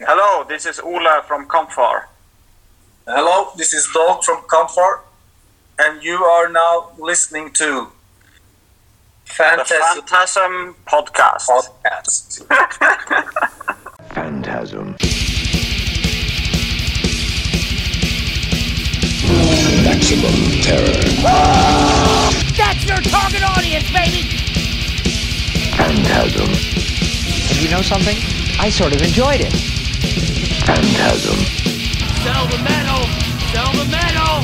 Hello, this is Ola from Kampfar. Hello, this is Dolk from Kampfar, and you are now listening to The Phantasm Phantasm Podcast. Podcast. Phantasm. Maximum terror. That's your target audience, baby! Phantasm. And you know something? I sort of enjoyed it. Phantasm. Sell the metal! Sell the metal!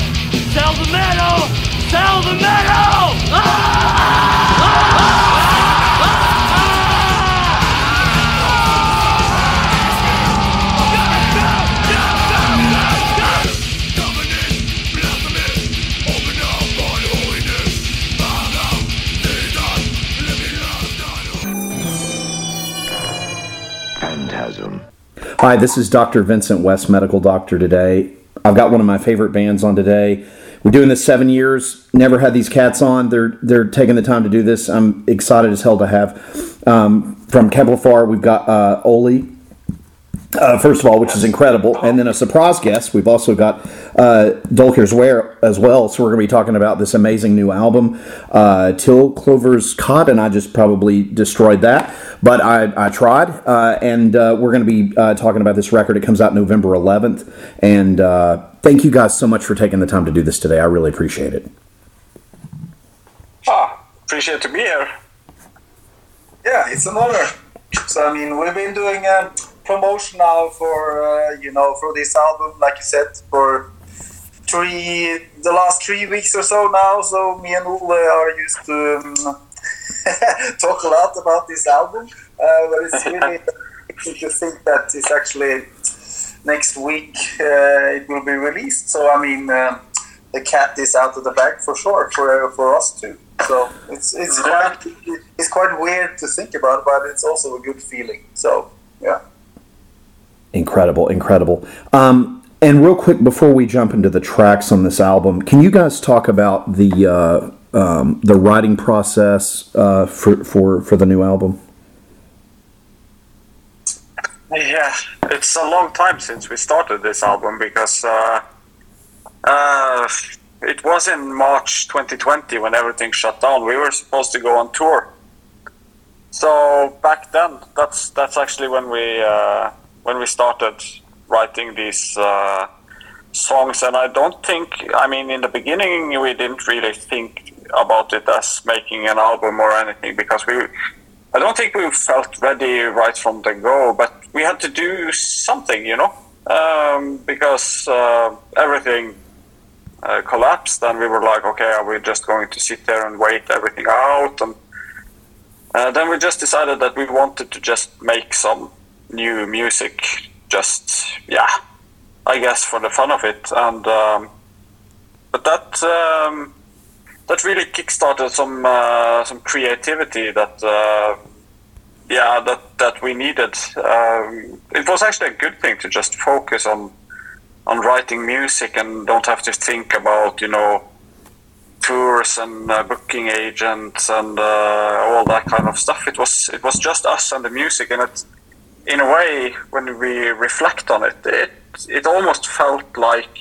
Sell the metal! Sell the metal! Phantasm. Hi, this is Dr. Vincent West, medical doctor today. I've got one of my favorite bands on today. We're doing this seven years. Never had these cats on. They're they're taking the time to do this. I'm excited as hell to have. Um, from Kampfar, we've got uh, Oli. Uh, first of all, which is incredible, and then a surprise guest. We've also got uh, Dolker's Ware as well. So we're going to be talking about this amazing new album, uh, Till Clover's Caught, and I just probably destroyed that, but I, I tried. Uh, and uh, we're going to be uh, talking about this record. It comes out November 11th, and uh, thank you guys so much for taking the time to do this today. I really appreciate it. Ah, appreciate to be here. Yeah, it's an honor. So I mean, we've been doing a promotion now for uh, you know for this album, like you said, for three the last three weeks or so now. So me and Ole are used to um, talk a lot about this album, uh, but it's really interesting to think that it's actually next week uh, it will be released. So I mean, um the cat is out of the bag for sure for for us too. So it's it's quite it's quite weird to think about, but it's also a good feeling. So yeah. Incredible, incredible. Um, and real quick before we jump into the tracks on this album, can you guys talk about the uh, um, the writing process uh, for for for the new album? Yeah, it's a long time since we started this album because uh, uh, it was in March 2020 when everything shut down. We were supposed to go on tour. So back then, that's that's actually when we uh, when we started writing these uh, songs. And I don't think, I mean, in the beginning, we didn't really think about it as making an album or anything because we, I don't think we felt ready right from the go. But we had to do something, you know, um, because uh, everything uh, collapsed, and we were like, okay, are we just going to sit there and wait everything out? And uh, then we just decided that we wanted to just make some new music, just yeah, I guess for the fun of it. And um, but that um, that really kickstarted some uh, some creativity that uh, yeah that that we needed. Um, it was actually a good thing to just focus on on writing music and don't have to think about you know tours and uh, booking agents and uh, all that kind of stuff. It was it was just us and the music, and it in a way when we reflect on it, it it almost felt like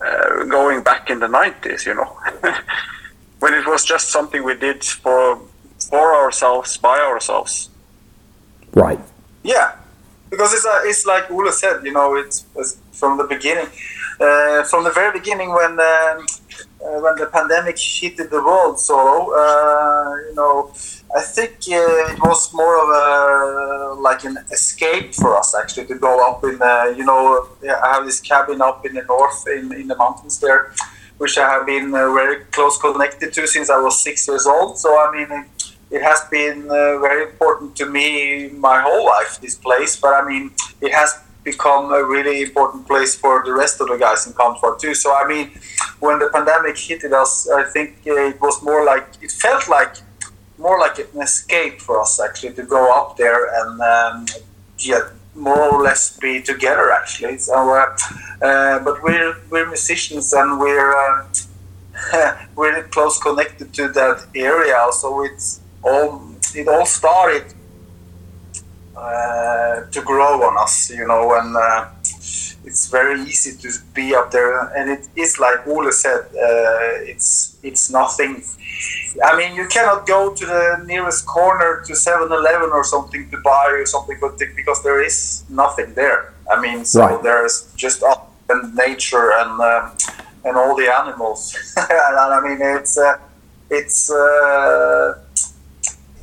uh, going back in the nineties, you know, when it was just something we did for for ourselves by ourselves. Right. Yeah, because it's uh, it's like Ola said, you know, it's, it's from the beginning, uh, from the very beginning when um, uh, when the pandemic hit the world. So uh, you know, I think uh, it was more of a like an escape for us actually to go up in uh, you know I have this cabin up in the north in in the mountains there. Which I have been uh, very close connected to since I was six years old. So I mean, it has been uh, very important to me my whole life this place but i mean it has become a really important place for the rest of the guys in Kampfar too so i mean when the pandemic hit us i think uh, it was more like it felt like more like an escape for us actually to go up there and um, yeah more or less be together actually. So uh, uh, but we're we're musicians and we're uh, really close connected to that area. So it's all it all started uh, to grow on us, you know, and uh, it's very easy to be up there. And it is like Ole said, uh, it's it's nothing. I mean, you cannot go to the nearest corner to 7-Eleven or something to buy or something, because there is nothing there. I mean, so Right. there's just us and nature and um, and all the animals. and I mean, it's uh, it's. Uh,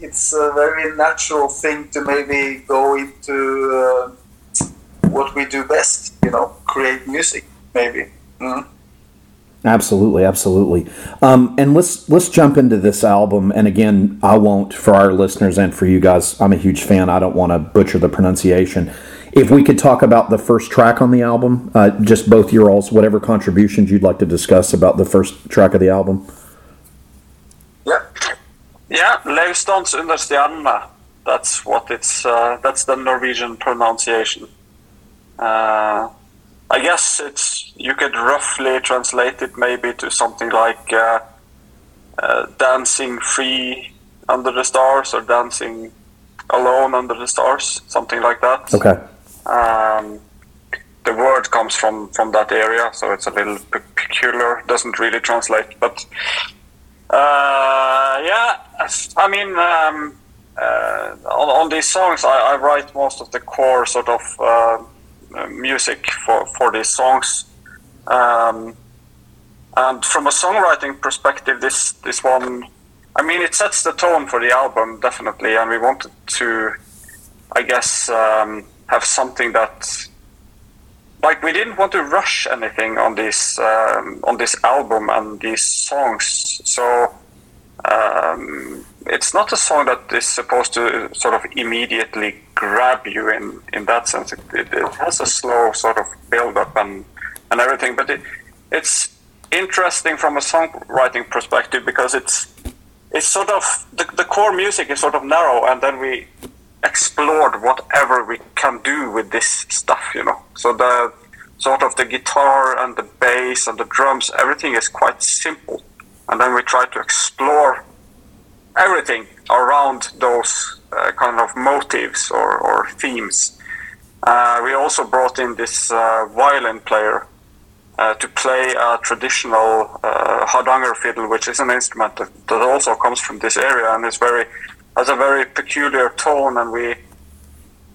it's a very natural thing to maybe go into uh, what we do best, you know, create music, maybe. Mm. Absolutely, absolutely. Um, and let's let's jump into this album. And again, I won't for our listeners and for you guys. I'm a huge fan. I don't want to butcher the pronunciation. If we could talk about the first track on the album, uh, just both your alls, whatever contributions you'd like to discuss about the first track of the album. Yeah. Yeah, Lausdans under stjernene. That's what it's. Uh, that's the Norwegian pronunciation. Uh, I guess it's. You could roughly translate it maybe to something like uh, uh, dancing free under the stars or dancing alone under the stars, something like that. Okay. Um, the word comes from from that area, so it's a little pe- peculiar. Doesn't really translate, but uh, yeah. I mean, um, uh, on, on these songs, I, I write most of the core sort of uh, music for for these songs. Um, and from a songwriting perspective, this this one, I mean, it sets the tone for the album definitely, and we wanted to, I guess, um, have something that, like, we didn't want to rush anything on this um, on this album and these songs. So um, it's not a song that is supposed to uh, sort of immediately grab you in in that sense. It, it, it has a slow sort of build up and and everything, but it, it's interesting from a songwriting perspective because it's it's sort of the, the core music is sort of narrow, and then we explored whatever we can do with this stuff, you know. So the sort of the guitar and the bass and the drums, everything is quite simple, and then we try to explore everything around those uh, kind of motives or, or themes. Uh, we also brought in this uh, violin player uh, to play a traditional uh, fiddle, which is an instrument that, that also comes from this area and is very has a very peculiar tone. And we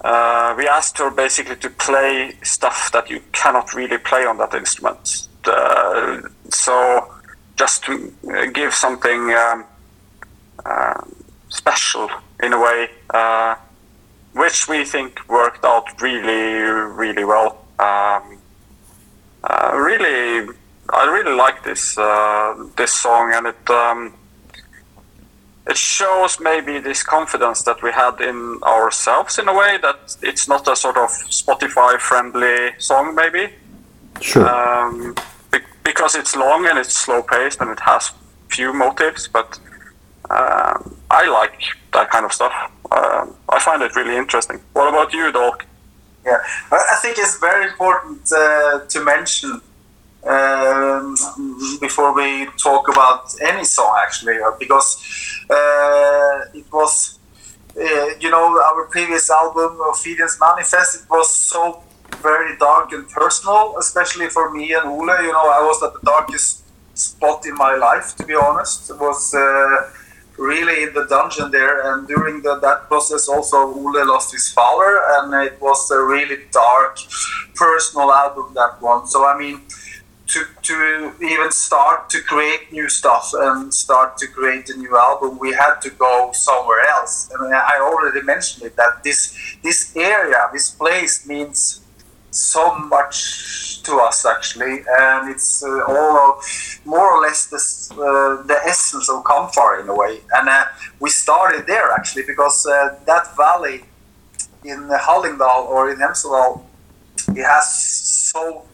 uh, we asked her basically to play stuff that you cannot really play on that instrument. Uh, so just to give something um, uh, special in a way, uh, which we think worked out really, really well. Um, uh, really, I really like this uh, this song, and it um, it shows maybe this confidence that we had in ourselves in a way that it's not a sort of Spotify friendly song, maybe Sure. um, be- because it's long and it's slow paced and it has few motives, but um, I like that kind of stuff. Um, I find it really interesting. What about you, Dolk? Yeah, I think it's very important uh, to mention um, before we talk about any song actually, uh, because uh, it was, uh, you know, our previous album, Ofidians Manifest, it was so very dark and personal, especially for me and Ole. You know, I was at the darkest spot in my life, to be honest. It was. Uh, really in the dungeon there and during the, that process also Ole lost his father and it was a really dark personal album that one. So I mean to, to even start to create new stuff and start to create a new album we had to go somewhere else. And I already mentioned it that this this area this place means so much to us actually and it's uh, all more or less this, uh, the essence of Kampfar in a way. And uh, we started there actually because uh, that valley in Hallingdal or in Hemsedal it has so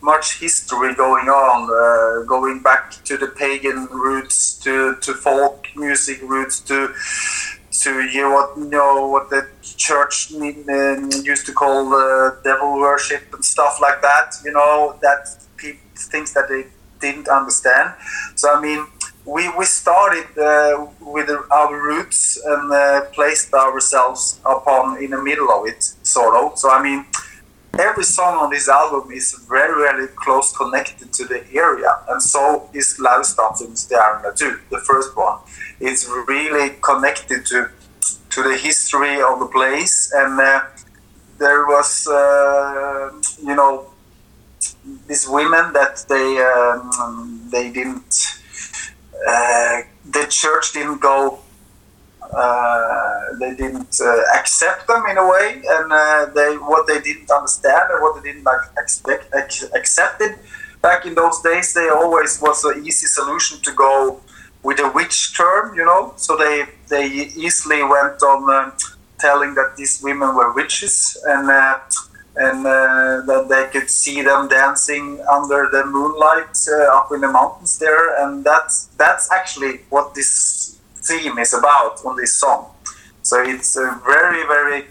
much history going on uh, going back to the pagan roots to, to folk music roots to to you what you know what the church um, used to call uh, devil worship and stuff like that. You know that things that they didn't understand. So I mean, we we started uh, with our roots and uh, placed ourselves upon in the middle of it, sort of. So I mean, every song on this album is very very close connected to the area, and so is Lauvstaffens Stjärna too. The first one, it's really connected to to the history of the place, and uh, there was uh, you know these women that they um, they didn't uh, the church didn't go uh, they didn't uh, accept them in a way and uh, they what they didn't understand and what they didn't like, expect ac- accept it back in those days they always was an easy solution to go with a witch term you know? So they they easily went on uh, telling that these women were witches and uh, and that they could see them dancing under the moonlight up in the mountains there and that's that's actually what this theme is about on this song so it's a very very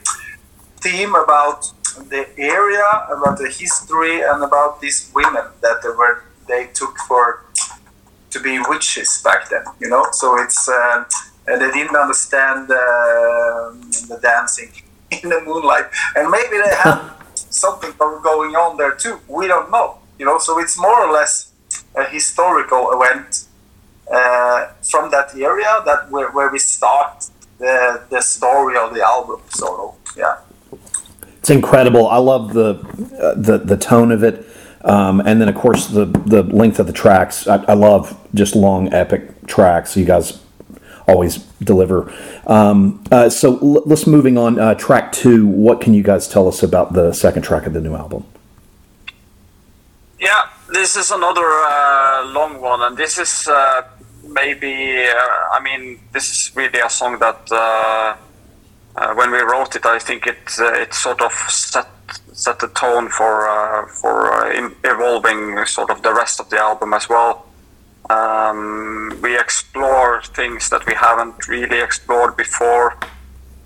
theme about the area about the history and about these women that they were they took for to be witches back then you know so it's uh, and they didn't understand uh, the dancing in the moonlight and maybe they have something going on there too. We don't know, you know. So it's more or less a historical event from that area that where, where we start the the story of the album. Of, yeah. It's incredible. I love the uh, the the tone of it, um, and then of course the the length of the tracks. I, I love just long epic tracks. You guys always deliver. Um, uh, so l- let's moving on. Uh, track two. What can you guys tell us about the second track of the new album? Yeah, this is another uh, long one, and this is uh, maybe. Uh, I mean, this is really a song that uh, uh, when we wrote it, I think it uh, it sort of set set the tone for for in- evolving sort of the rest of the album as well. Um, we explore things that we haven't really explored before,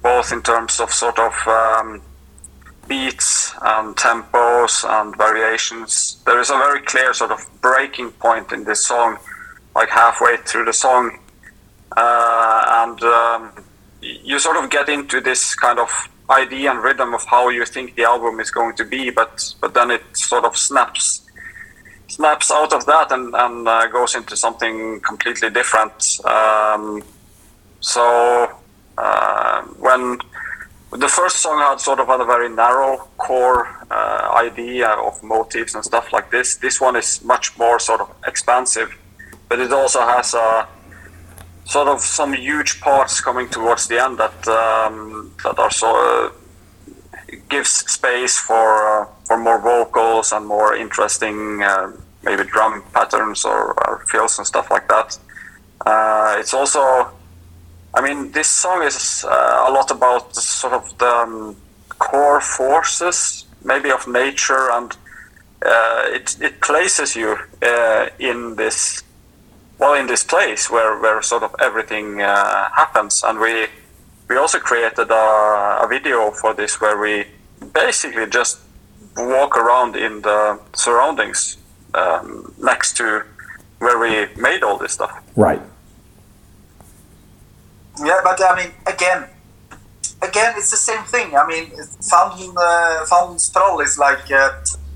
both in terms of sort of um, beats and tempos and variations. There is a very clear sort of breaking point in this song, like halfway through the song, uh, and um, you sort of get into this kind of idea and rhythm of how you think the album is going to be, but but then it sort of snaps snaps out of that and, and uh, goes into something completely different. Um, so uh, when the first song had sort of a very narrow core uh, idea of motifs and stuff like this, this one is much more sort of expansive, but it also has a sort of some huge parts coming towards the end that um, that are so gives space for uh, for more vocals and more interesting uh, maybe drum patterns or, or fills and stuff like that. Uh, it's also, I mean, this song is uh, a lot about sort of the um, core forces, maybe of nature, and uh, it it places you uh, in this well in this place where where sort of everything uh, happens, and we we also created a, a video for this where we basically just walk around in the surroundings um, next to where we made all this stuff. Right. Yeah, but I mean, again, again, it's the same thing. I mean, Fountain uh, Fandens trall is like, uh,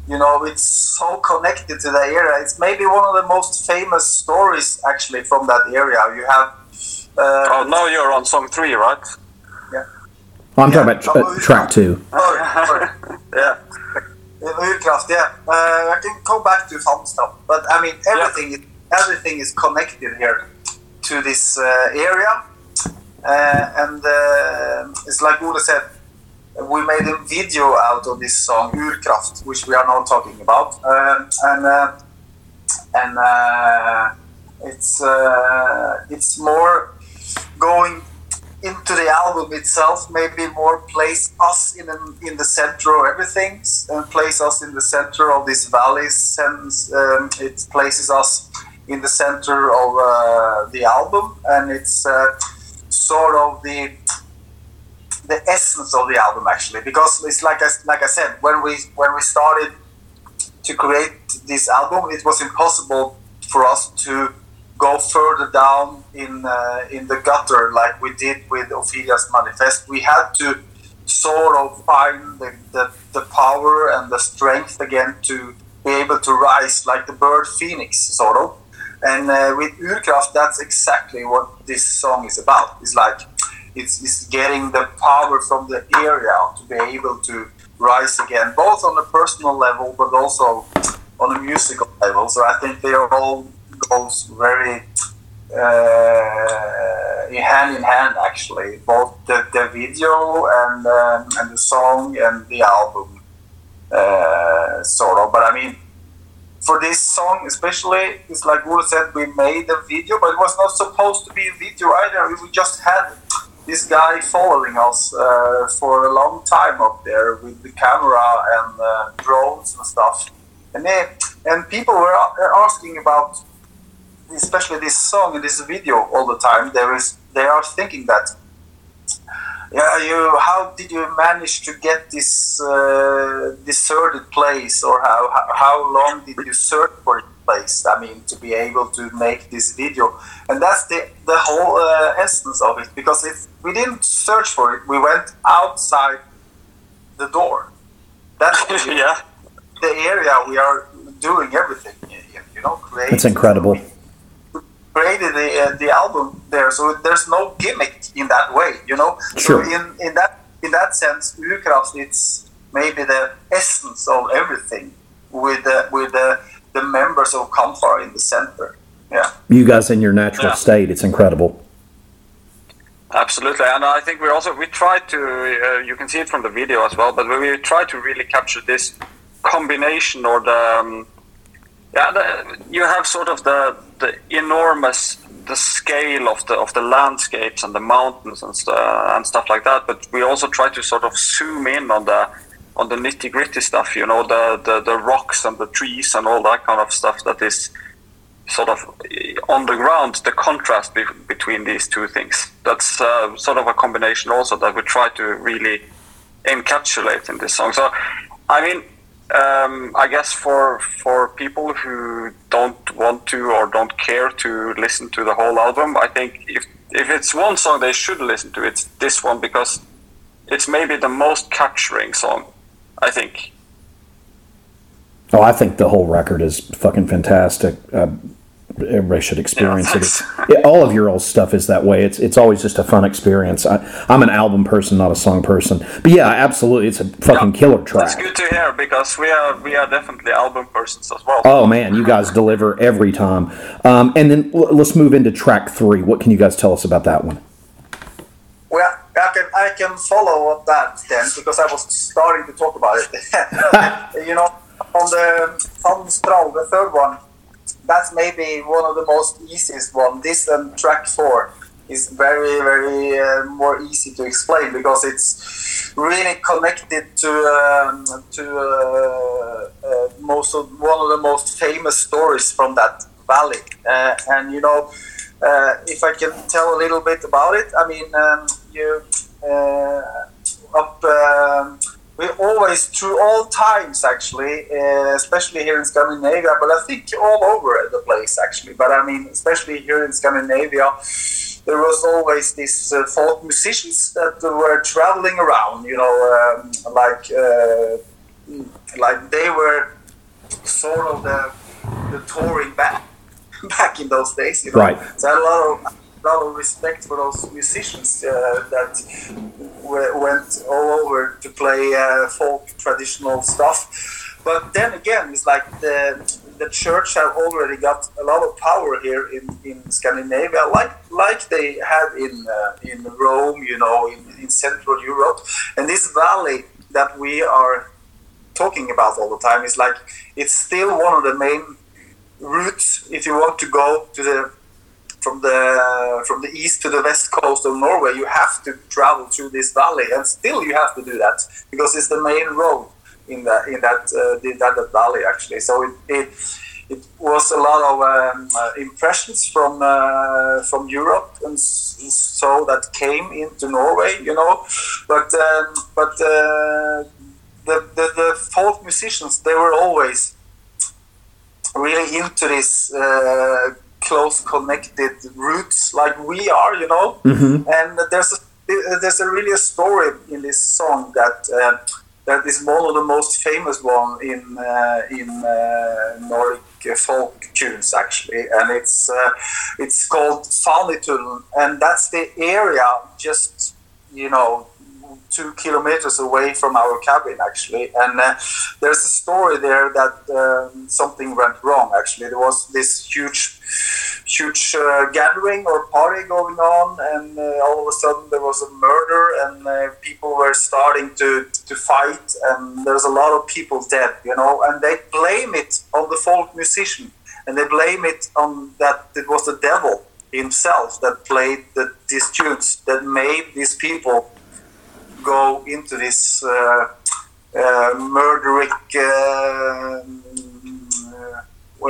you know, it's so connected to the area. It's maybe one of the most famous stories actually from that area. You have. Uh, Oh, now you're on song three, right? Oh, I'm Yeah. talking about uh, track two. sorry, sorry. Yeah. Uh, Urkraft, yeah. Uh, I can go back to Fountain stuff, but I mean, everything is everything is connected here to this uh, area, and uh, it's like Ole said. We made a video out of this song Urkraft, which we are now talking about, um, and uh, and uh, it's uh, it's more going into the album itself, maybe more place us in an, in the center of everything, and place us in the center of these valleys, and um, it places us in the center of uh, the album, and it's uh, sort of the the essence of the album actually, because it's like I, like I said when we when we started to create this album, it was impossible for us to go further down in uh, in the gutter like we did with Ofidians Manifest. We had to sort of find the, the, the power and the strength again to be able to rise like the bird phoenix, sort of. And uh, with Urkraft, that's exactly what this song is about. It's like it's, it's getting the power from the area to be able to rise again, both on a personal level but also on a musical level. So I think they all goes very uh, hand in hand actually, both the, the video and um, and the song and the album, uh, sort of. But I mean, for this song especially, it's like Ula said, we made a video, but it was not supposed to be a video either. We just had this guy following us uh, for a long time up there with the camera and uh, drones and stuff. And they, and people were asking about especially this song and this video all the time. There is they are thinking that yeah you how did you manage to get this uh, deserted place or how how long did you search for it place? I mean to be able to make this video. And that's the the whole uh, essence of it because if we didn't search for it we went outside the door. That's yeah. the area we are doing everything in, you know creating It's incredible. Created the, uh, the album there so there's no gimmick in that way you know Sure. so in, in that in that sense Urkraft it's maybe the essence of everything with the with the, the members of Kampfar in the center yeah You guys in your natural Yeah. state, it's incredible. Absolutely, and I think we also we try to. Uh, you can see it from the video as well, but we, we try to really capture this combination or the. Um, yeah, the, you have sort of the the enormous the scale of the of the landscapes and the mountains and, and stuff like that, but we also try to sort of zoom in on the on the nitty gritty stuff. You know, the, the the rocks and the trees and all that kind of stuff that is sort of uh, on the ground the contrast be- between these two things that's uh, sort of a combination also that we try to really encapsulate in this song so i mean um, i guess for for people who don't want to or don't care to listen to the whole album i think if if it's one song they should listen to it's this one because it's maybe the most capturing song i think Oh, I think the whole record is fucking fantastic. Uh, everybody should experience Yeah, it. It. All of your old stuff is that way. It's it's always just a fun experience. I, I'm an album person, not a song person. But yeah, absolutely, it's a fucking killer track. It's good to hear because we are we are definitely album persons as well Oh man, you guys deliver every time. Um, and then l- let's move into track three. What can you guys tell us about that one? well I can I can follow up that then because I was starting to talk about it you know on the Fandens trall, the third one that's maybe one of the most easiest one. This and track four is very very uh, more easy to explain because it's really connected to um, to uh, uh, most of one of the most famous stories from that valley. Uh, and you know uh, if I can tell a little bit about it I mean um, you up um, we always through all times actually uh, especially here in Scandinavia but I think all over the place actually but I mean especially here in Scandinavia there was always these uh, folk musicians that were traveling around you know um, like uh, like they were sort of the, the touring back back in those days you know Right. so a lot of lot of respect for those musicians uh, that went all over to play uh, folk traditional stuff. But then again, it's like the the church have already got a lot of power here in, in Scandinavia, like like they had in uh, in Rome, you know, in, in Central Europe. And this valley that we are talking about all the time is like it's still one of the main routes if you want to go to the from the from the east to the west coast of Norway, you have to travel through this valley, and still you have to do that because it's the main road in that in that uh, in that, valley actually. So it, it it was a lot of um, uh, impressions from uh, from Europe and so that came into Norway, you know. But um, but uh, the, the the folk musicians they were always really into this uh, close connected roots like we are, you know. Mm-hmm. And there's a, there's a really a story in this song that uh, that is one of the most famous one in uh, in uh, Nordic folk tunes actually, and it's uh, it's called Fanitullen, and that's the area just you know two kilometers away from our cabin actually. And uh, there's a story there that um, something went wrong actually. There was this huge huge uh, gathering or party going on and uh, all of a sudden there was a murder and uh, people were starting to, to fight and there's a lot of people dead you know. And they blame it on the folk musician and they blame it on that it was the devil himself that played the, these tunes that made these people go into this uh, uh, murderic uh,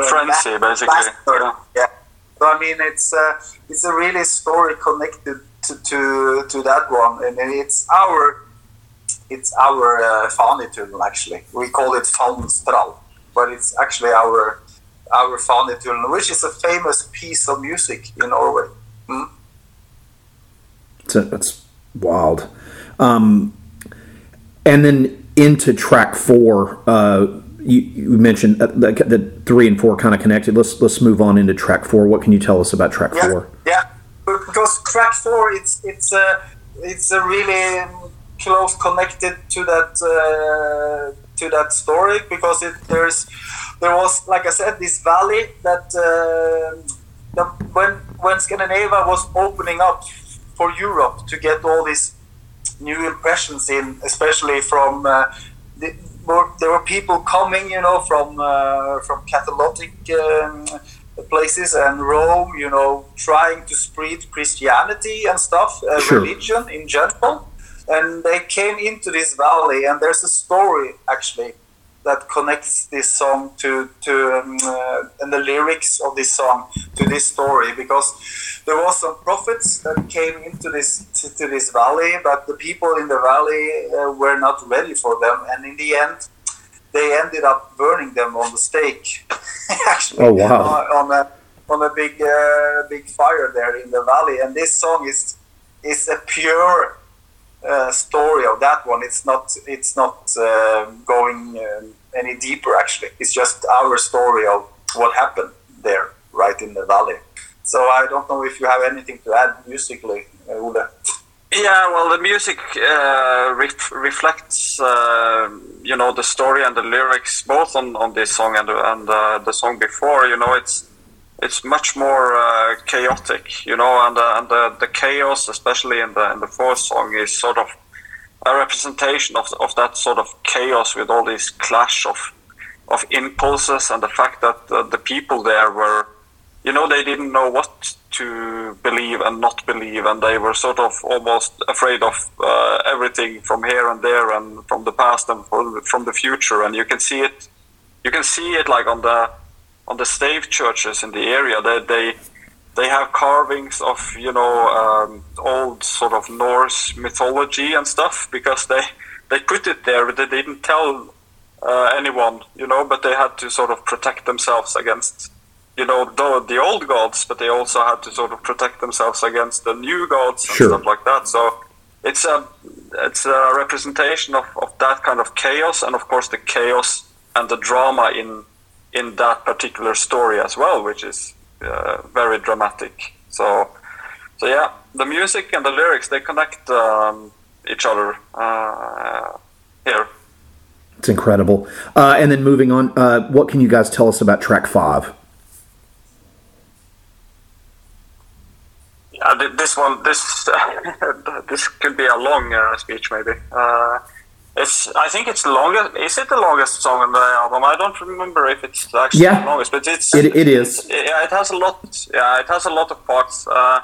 Frenzy, basically. Yeah. Yeah. So I mean, it's uh, it's a really story connected to, to to that one, and it's our it's our uh, Fanitullen actually. We call it Fanstral, but it's actually our our Fanitullen, which is a famous piece of music in Norway. Mm. It's, it's wild. Um, and then into track four, uh, you, you mentioned uh, the, the three and four kind of connected. Let's let's move on into track four. What can you tell us about track Yeah, four? yeah. Because track four, it's it's a it's a really close connected to that uh, to that story because it there's there was like I said this valley that uh, when when Scandinavia was opening up for Europe to get all these new impressions in, especially from uh, the, were, there were people coming, you know, from uh, from Catholic um, places and Rome, you know, trying to spread Christianity and stuff, uh, Sure. religion in general. And they came into this valley, and there's a story actually that connects this song to to um, uh, and the lyrics of this song to this story because there was some prophets that came into this to, to this valley, but the people in the valley uh, were not ready for them, and in the end, they ended up burning them on the stake. actually, Oh, wow. on, on a on a big uh, big fire there in the valley, and this song is is a pure uh, story of that one. It's not it's not uh, going um, any deeper actually. It's just our story of what happened there, right in the valley. So I don't know if you have anything to add musically, uh, Ole. Yeah, well, the music uh, ref- reflects, uh, you know, the story and the lyrics both on, on this song and and uh, the song before. You know, it's it's much more uh, chaotic, you know, and uh, and the, the chaos, especially in the in the fourth song, is sort of a representation of of that sort of chaos with all this clash of of impulses and the fact that uh, the people there were you know they didn't know what to believe and not believe and they were sort of almost afraid of uh, everything from here and there and from the past and from, from the future. And you can see it you can see it like on the on the stave churches in the area they they they have carvings of you know um, old sort of Norse mythology and stuff because they they put it there but they didn't tell uh, anyone you know but they had to sort of protect themselves against you know the, the old gods but they also had to sort of protect themselves against the new gods and Sure. stuff like that so it's a it's a representation of, of that kind of chaos and of course the chaos and the drama in in that particular story as well which is uh, very dramatic so so yeah the music and the lyrics they connect um, each other uh, here It's incredible. Uh, and then moving on, uh, what can you guys tell us about track five? Yeah, this one, this this could be a long uh, speech, maybe. It's, I think it's the longest. Is it the longest song on the album? I don't remember if it's actually Yeah. the longest, but it's It, it is. yeah, it has a lot. Yeah, it has a lot of parts. Uh,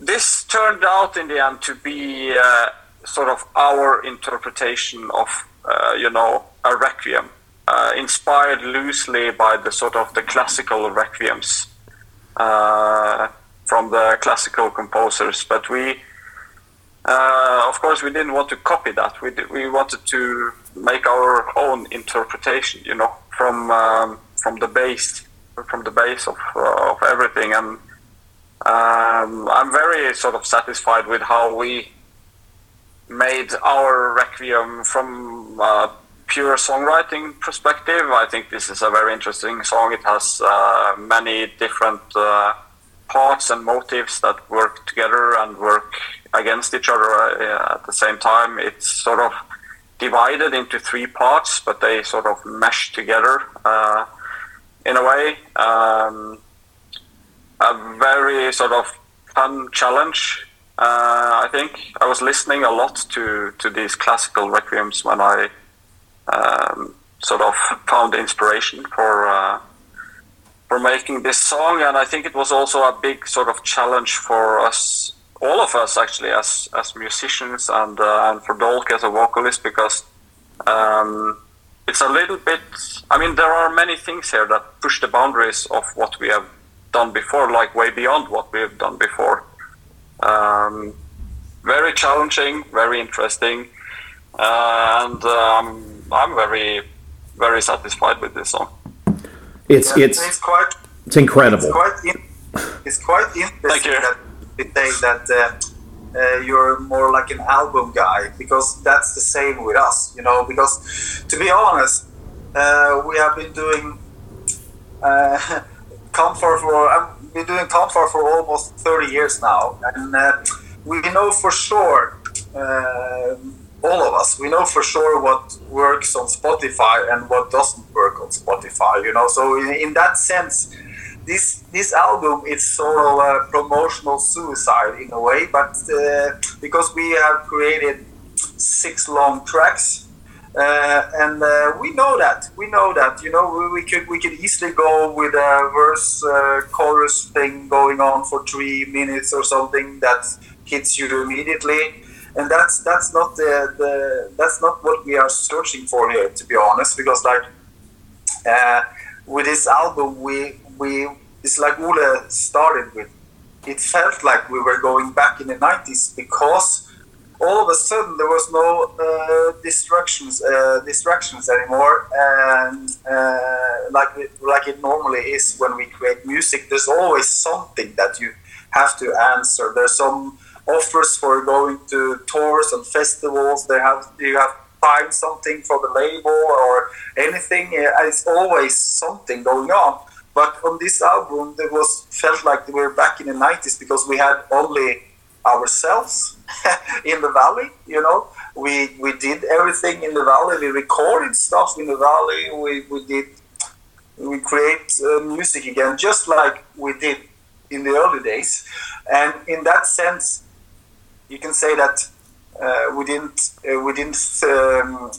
this turned out in the end to be uh, sort of our interpretation of, uh, you know, a requiem, uh, inspired loosely by the sort of the classical requiems uh, from the classical composers. But we, uh, of course, we didn't want to copy that. We we wanted to make our own interpretation, you know, from um, from the base from the base of uh, of everything, and um, I'm very sort of satisfied with how we made our requiem from a pure songwriting perspective. I think this is a very interesting song. It has uh, many different uh, parts and motives that work together and work against each other uh, at the same time. It's sort of divided into three parts, but they sort of mesh together uh, in a way. Um, a very sort of fun challenge. Uh, I think I was listening a lot to to these classical requiems when I um, sort of found inspiration for uh, for making this song, and I think it was also a big sort of challenge for us, all of us actually, as as musicians and uh, and for Dolk as a vocalist, because um, it's a little bit. I mean, there are many things here that push the boundaries of what we have done before, like way beyond what we have done before. Um, very challenging, very interesting, uh, and um, I'm very, very satisfied with this song. It's Yeah, it's it's quite it's incredible. It's quite in, it's quite interesting you. That you say that uh, uh, you're more like an album guy because that's the same with us, you know. Because to be honest, uh, we have been doing uh, Kampfar for I've been doing Kampfar for almost 30 years now, and uh, we know for sure. Uh, all of us, we know for sure what works on Spotify and what doesn't work on Spotify. You know, so in, in that sense, this this album is sort of a promotional suicide in a way, but uh, because we have created six long tracks, uh, and uh, we know that we know that you know we, we could we could easily go with a verse uh, chorus thing going on for three minutes or something that hits you immediately. And that's that's not the, the that's not what we are searching for here, to be honest. Because like uh, with this album, we we it's like Ole started with. It felt like we were going back in the '90s because all of a sudden there was no uh, distractions uh, distractions anymore, and uh, like it, like it normally is when we create music. There's always something that you have to answer. There's some offers for going to tours and festivals. They have you have find something for the label or anything. Uh, It's always something going on. But on this album, there was felt like we were back in the '90s because we had only ourselves in the valley. You know, we we did everything in the valley. We recorded stuff in the valley. We we did we create uh, music again, just like we did in the early days. And in that sense, you can say that uh, we didn't uh, we didn't um,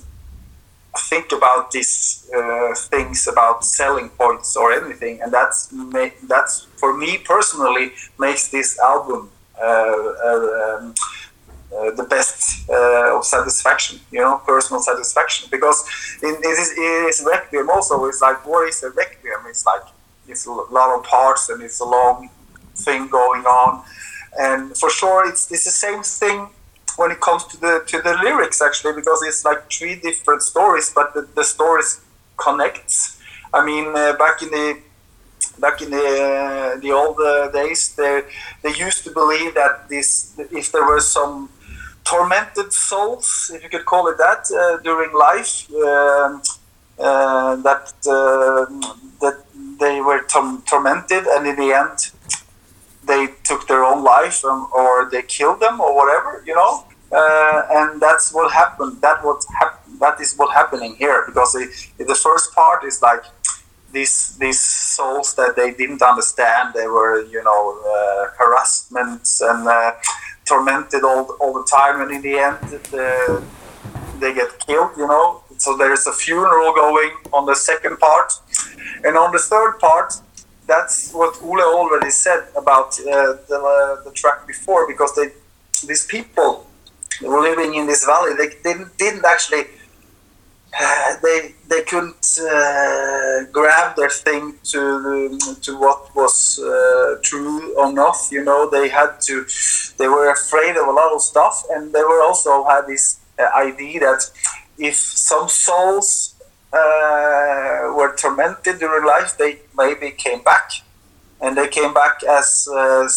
think about these uh, things about selling points or anything, and that's that's for me personally makes this album uh, uh, um, uh, the best uh, of satisfaction, you know, personal satisfaction. Because in this is requiem also. It's like what is a requiem? It's like it's a lot of parts and it's a long thing going on, and for sure it's it's the same thing when it comes to the to the lyrics actually because it's like three different stories, but the, the stories connects. I mean, uh, back in the back in the the old uh, days, they they used to believe that this if there were some tormented souls, if you could call it that, uh, during life, um, uh, that uh, that they were tor- tormented, and in the end, they took their own life, um, or they killed them, or whatever, you know. Uh, and that's what happened. That what hap- That is what happening here, because the, the first part is like these these souls that they didn't understand. They were, you know, uh, harassments and uh, tormented all, all the time, and in the end, the, they get killed. You know, so there's a funeral going on the second part, and on the third part, that's what Ole already said about uh, the uh, the track before, because they these people living in this valley, they didn't didn't actually uh, they they couldn't uh, grab their thing to to what was uh, true or not. You know, they had to. They were afraid of a lot of stuff, and they were also had this uh, idea that if some souls uh, were tormented during life, they maybe came back, and they came back as uh,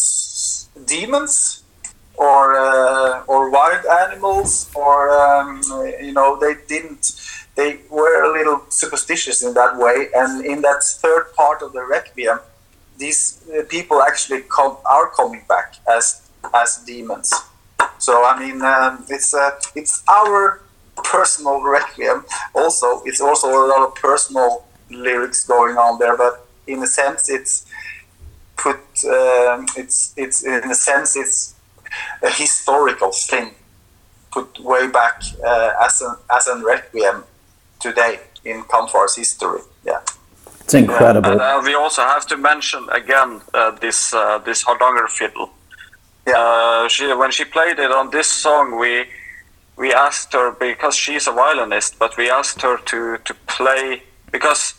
demons or uh, or wild animals, or um, you know, they didn't. They were a little superstitious in that way, and in that third part of the requiem, these uh, people actually come, are coming back as as demons. So I mean, um, it's uh, it's our personal requiem. Also, it's also a lot of personal lyrics going on there, but in a sense, it's put. Um, it's it's in a sense, it's a historical thing put way back uh, as an as an requiem today in Kampfar's history. Yeah. It's incredible. And uh, we also have to mention again uh, this uh, this Hardanger fiddle. Yeah. Uh, she when she played it on this song, we we asked her because she's a violinist, but we asked her to to play because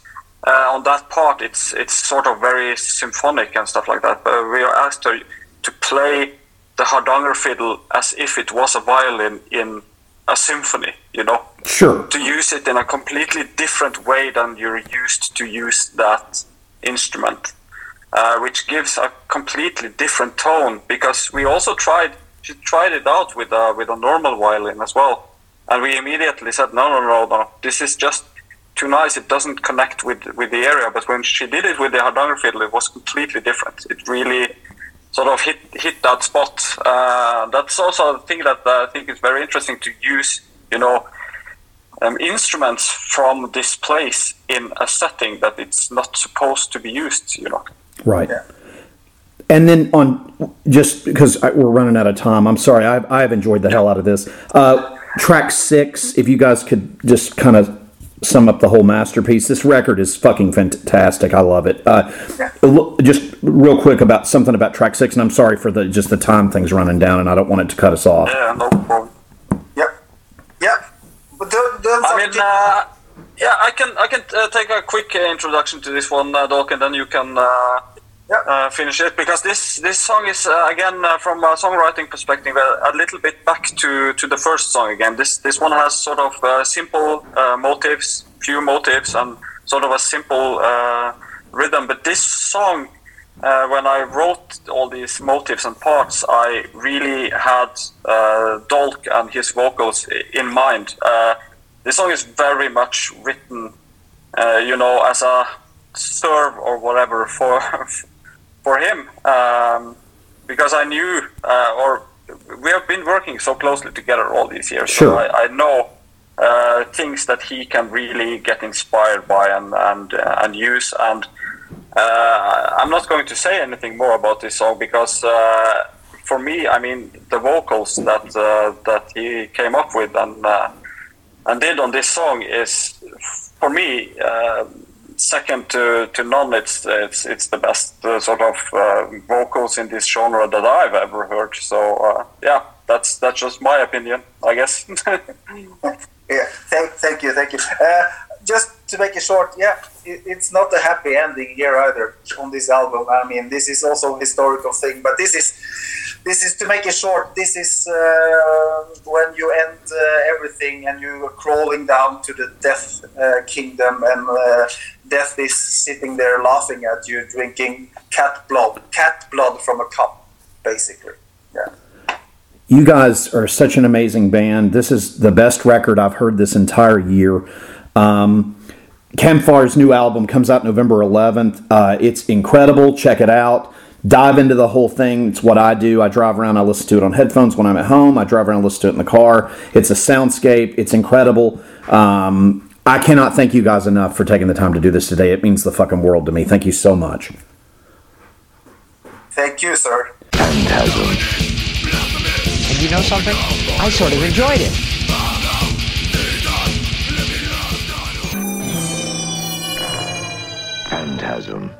uh, on that part it's it's sort of very symphonic and stuff like that. But we asked her to play the Hardanger fiddle as if it was a violin in a symphony. You know Sure. to use it in a completely different way than you're used to use that instrument, uh, which gives a completely different tone. Because we also tried, she tried it out with a with a normal violin as well, and we immediately said, no, no, no, no, this is just too nice. It doesn't connect with with the area. But when she did it with the Hardanger fiddle, it was completely different. It really sort of hit hit that spot. Uh, that's also a thing that uh, I think is very interesting to use. You know, um, instruments from this place in a setting that it's not supposed to be used. You know. Right. And then on just because I, we're running out of time, I'm sorry. I've, I've enjoyed the hell out of this. Uh, track six, if you guys could just kind of sum up the whole masterpiece. This record is fucking fantastic. I love it. Uh, look, just real quick about something about track six, and I'm sorry for the just the time things running down, and I don't want it to cut us off. Yeah, no problem. Yep. Yep. But don't, don't I mean, uh, yeah, I can I can uh, take a quick uh, introduction to this one, uh, Dolk, and then you can uh, Yeah. uh, finish it because this this song is uh, again uh, from a songwriting perspective a, a little bit back to, to the first song again. This this one has sort of uh, simple uh, motives, few motives, and sort of a simple uh, rhythm. But this song, uh, when I wrote all these motives and parts, I really had uh, Dolk and his vocals in mind. Uh, this song is very much written, uh, you know, as a serve or whatever for for him, um, because I knew, uh, or we have been working so closely together all these years. Sure. So I, I know uh, things that he can really get inspired by and and uh, and use. And uh, I'm not going to say anything more about this song because uh, for me, I mean, the vocals that uh, that he came up with and uh, and did on this song is for me uh, second to, to none. It's it's it's the best uh, sort of uh, vocals in this genre that I've ever heard. So uh, yeah, that's that's just my opinion, I guess. Yeah, thank, thank you, thank you. Uh, just to make it short, yeah, it, it's not a happy ending here either on this album. I mean, this is also a historical thing, but this is this is to make it short. This is uh, when you end uh, everything and you are crawling down to the death uh, kingdom, and uh, death is sitting there laughing at you, drinking cat blood, cat blood from a cup, basically. Yeah. You guys are such an amazing band. This is the best record I've heard this entire year. Um, Kampfar's new album comes out November 11th. Uh, it's incredible. Check it out. Dive into the whole thing. It's what I do. I drive around. I listen to it on headphones when I'm at home. I drive around and listen to it in the car. It's a soundscape. It's incredible. Um, I cannot thank you guys enough for taking the time to do this today. It means the fucking world to me. Thank you so much. Thank you, sir. Phantasm. And you know something? I sort of enjoyed it. Phantasm.